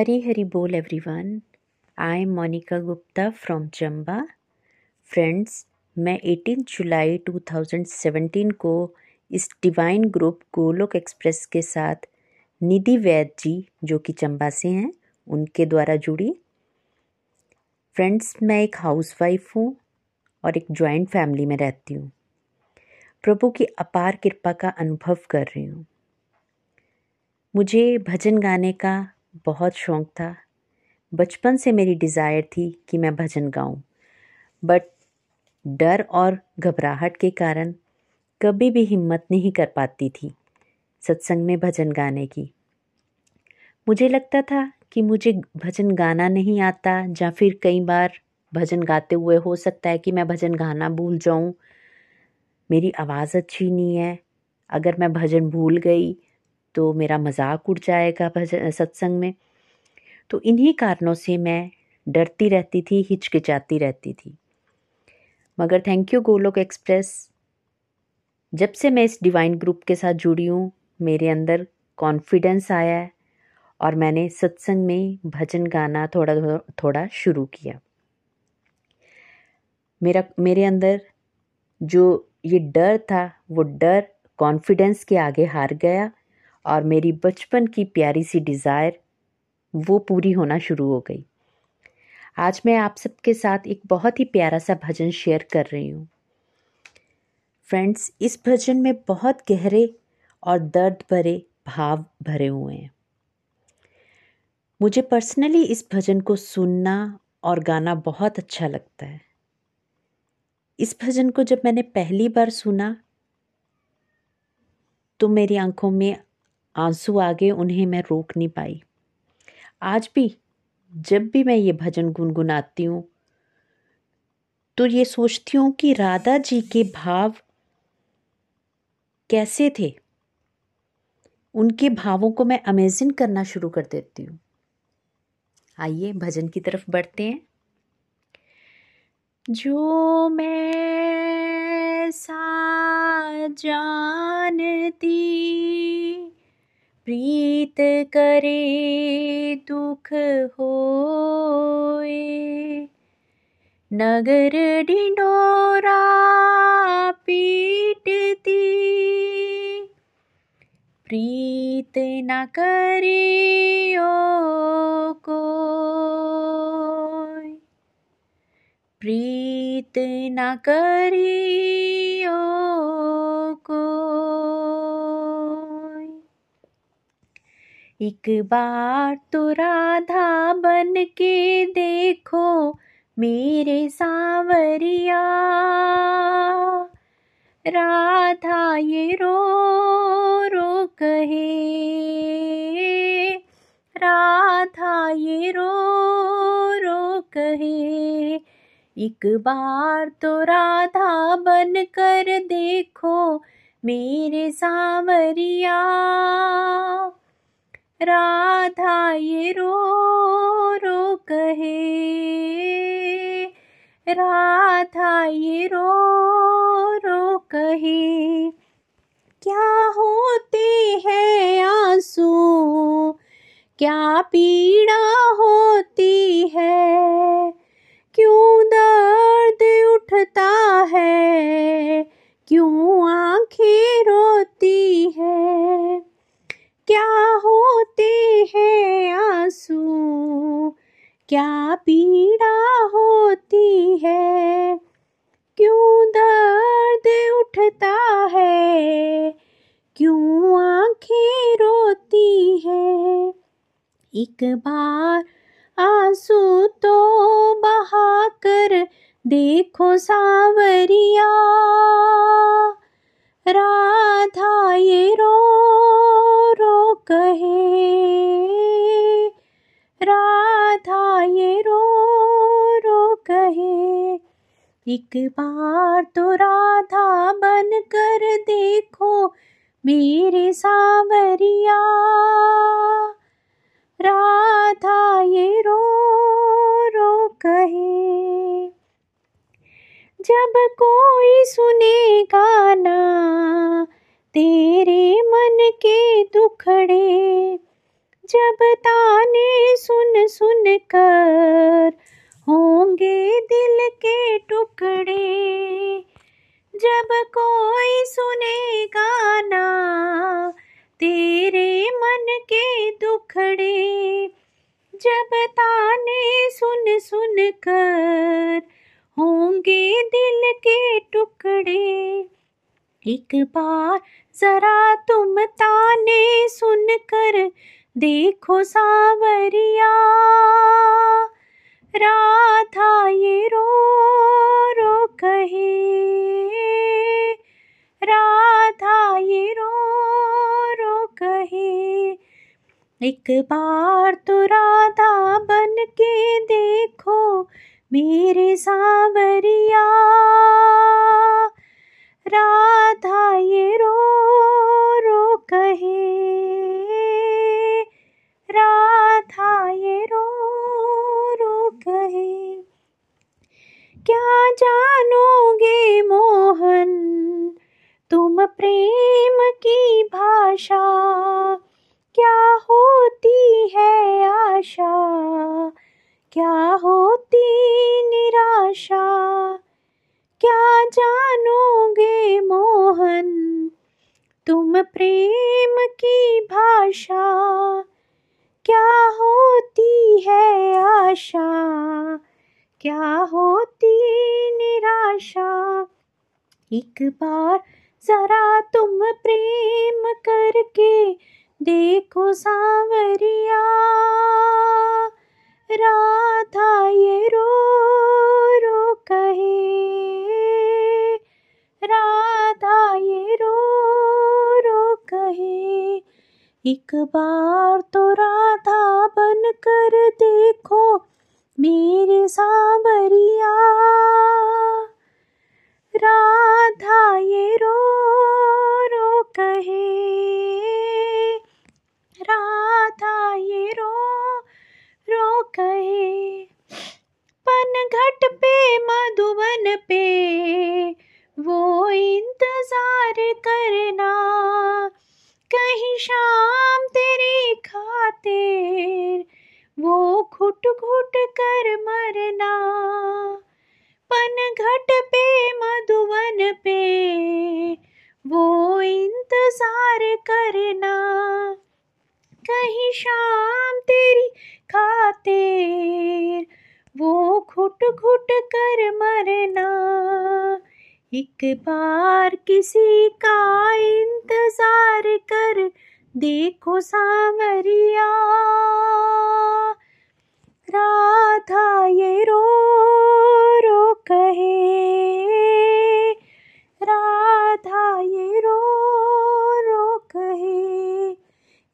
हरी हरी बोल everyone I am Monika Gupta from Chamba friends मैं 18 जुलाई 2017 को इस डिवाइन ग्रुप गोलोक एक्सप्रेस के साथ निधि वैद जी, जो कि चंबा से हैं, उनके द्वारा जुड़ी। फ्रेंड्स मैं एक हाउसवाइफ हूँ और एक जॉइंट फैमिली में रहती हूँ। प्रभु की अपार कृपा का अनुभव कर रही हूँ। मुझे भजन गाने का बहुत शौक़ था। बचपन से मेरी डिज़ायर थी कि मैं भजन गाऊं। बट डर और घबराहट के कारण कभी भी हिम्मत नहीं कर पाती थी सत्संग में भजन गाने की। मुझे लगता था कि मुझे भजन गाना नहीं आता या फिर कई बार भजन गाते हुए हो सकता है कि मैं भजन गाना भूल जाऊँ। मेरी आवाज़ अच्छी नहीं है। अगर मैं भजन भूल गई तो मेरा मज़ाक उड़ जाएगा भजन सत्संग में। तो इन्हीं कारणों से मैं डरती रहती थी, हिचकिचाती रहती थी। मगर थैंक यू गोलोक एक्सप्रेस जब से मैं इस डिवाइन ग्रुप के साथ जुड़ी हूँ, मेरे अंदर कॉन्फिडेंस आया है और मैंने सत्संग में भजन गाना थोड़ा थोड़ा शुरू किया। मेरा, मेरे अंदर जो ये डर था, वो डर कॉन्फिडेंस के आगे हार गया और मेरी बचपन की प्यारी सी डिज़ायर, वो पूरी होना शुरू हो गई। आज मैं आप सबके साथ एक बहुत ही प्यारा सा भजन शेयर कर रही हूँ। फ्रेंड्स, इस भजन में बहुत गहरे और दर्द भरे भाव भरे हुए हैं। मुझे पर्सनली इस भजन को सुनना और गाना बहुत अच्छा लगता है। इस भजन को जब मैंने पहली बार सुना तो मेरी आँखों में आँसू आ गए उन्हें मैं रोक नहीं पाई। आज भी, जब भी मैं ये भजन गुनगुनाती हूँ तो ये सोचती हूँ कि राधा जी के भाव कैसे थे। उनके भावों को मैं अमेजिन करना शुरू कर देती हूँ। आइए, भजन की तरफ़ बढ़ते हैं। जो मैं सा जानती प्रीत करे दुख होए। नगर डिंडोरा पीटती। प्रीत न करियो को प्रीत न करियो को एक बार तो राधा बन के देखो मेरे सांवरिया। राधा ये रो रो कहे। राधा ये रो रो कहे। एक बार तो राधा बन कर देखो मेरे सांवरिया। राधा ये रो रो कहे। राधा ये रो रो कहे। क्या होते हैं आँसू? क्या पीड़ा क्या पीड़ा होती है? क्यों दर्द उठता है? क्यों आँखें रोती है? एक बार आँसू तो बहा कर देखो सावरिया। राधा ये रो रो कहे। राधा ये रो रो कहे। एक बार तो राधा बन कर देखो मेरे सावरिया। राधा, ये रो रो कहे। जब कोई सुनेगा ना तेरे मन के दुखड़े जब ताने सुन सुन कर होंगे दिल के टुकड़े, जब कोई सुनेगा ना तेरे मन के दुखड़े, जब ताने सुन सुन कर होंगे दिल के टुकड़े। एक बार जरा तुम ताने सुन कर देखो सावरिया। राधा ये रो रो कहे। राधा ये रो रो कहे। एक बार तो राधा बन के देखो मेरे सावरिया। राधा ये रो रो कहे। प्रेम की भाषा, क्या होती है आशा? क्या होती निराशा? क्या जानोगे मोहन, तुम प्रेम की भाषा? क्या होती है आशा? क्या होती निराशा? एक बार जरा तुम प्रेम करके देखो सावरिया। राधा ये रो रो कहे। राधा ये रो रो कहे। एक बार तो राधा बन कर देखो मेरे सावरिया। घुट घुट कर मरना। पनघट पे, मधुवन पे, वो इंतज़ार करना। कहीं शाम तेरी खातिर, वो घुट घुट कर मरना। एक बार किसी का इंतज़ार कर, देखो सावरिया। राधा ये रो रो कहे। राधा ये रो रो कहे।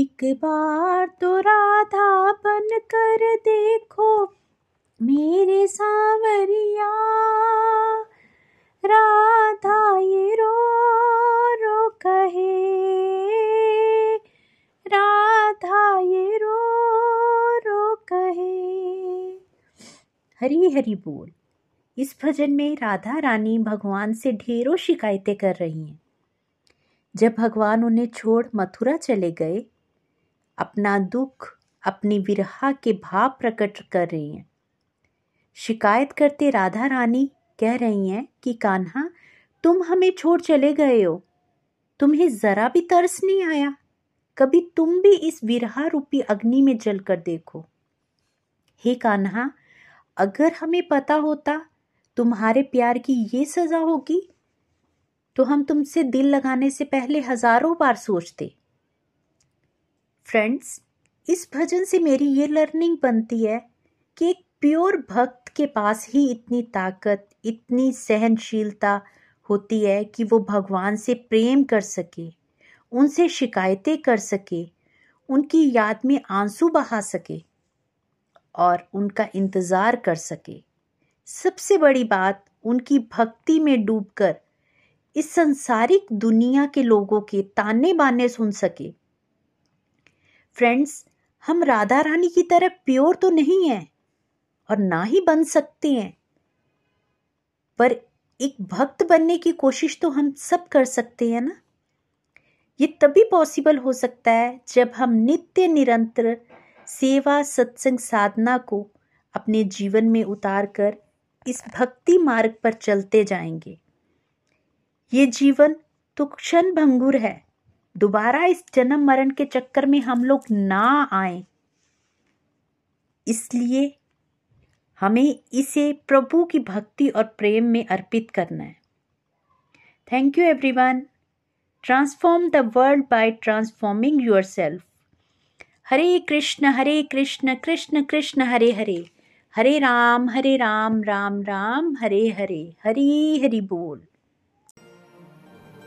एक बार तो राधा बन कर देखो मेरे सावरिया। राधा ये रो रो कहे। हरी हरी बोल। इस भजन में राधा रानी भगवान से ढेरों शिकायतें कर रही हैं। जब भगवान उन्हें छोड़ मथुरा चले गए, अपना दुख, अपनी विरहा के भाव प्रकट कर रही हैं। शिकायत करते राधा रानी कह रही हैं कि, कान्हा, तुम हमें छोड़ चले गए हो। तुम्हें जरा भी तरस नहीं आया। कभी तुम भी इस विरहा रूपी अग्नि में जल कर देखो। हे कान्हा अगर हमें पता होता, तुम्हारे प्यार की ये सजा होगी? तो हम तुमसे दिल लगाने से पहले हज़ारों बार सोचते। फ्रेंड्स इस भजन से मेरी ये लर्निंग बनती है कि एक प्योर भक्त के पास ही इतनी ताकत, इतनी सहनशीलता होती है कि वो भगवान से प्रेम कर सके, उनसे शिकायतें कर सके, उनकी याद में आँसू बहा सके। और उनका इंतज़ार कर सके। सबसे बड़ी बात उनकी भक्ति में डूबकर इस संसारिक दुनिया के लोगों के ताने बाने सुन सके। फ्रेंड्स, हम राधा रानी की तरह प्योर तो नहीं है और ना ही बन सकते हैं। पर एक भक्त बनने की कोशिश तो हम सब कर सकते हैं ना? ये तभी पॉसिबल हो सकता है जब हम नित्य निरंतर सेवा सत्संग साधना को अपने जीवन में उतार कर इस भक्ति मार्ग पर चलते जाएँगे। ये जीवन तो क्षण भंगुर है। दोबारा इस जन्म मरण के चक्कर में हम लोग ना आए। इसलिए हमें इसे प्रभु की भक्ति और प्रेम में अर्पित करना है। Thank you everyone transform the world by transforming yourself Hare Krishna Hare Krishna Krishna Krishna, Hare Hare. Hare Ram Hare Ram Ram Ram, Hare Hare. Hari Hari बोल।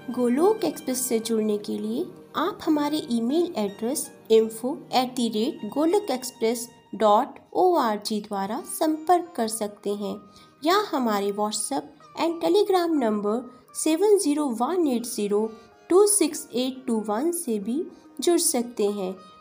गोलोक एक्सप्रेस से जुड़ने के लिए आप हमारे email address info at the rate Goloka express dot O R G द्वारा संपर्क कर सकते हैं या हमारे WhatsApp and Telegram number seven zero one eight zero two six eight two one से भी जुड़ सकते हैं।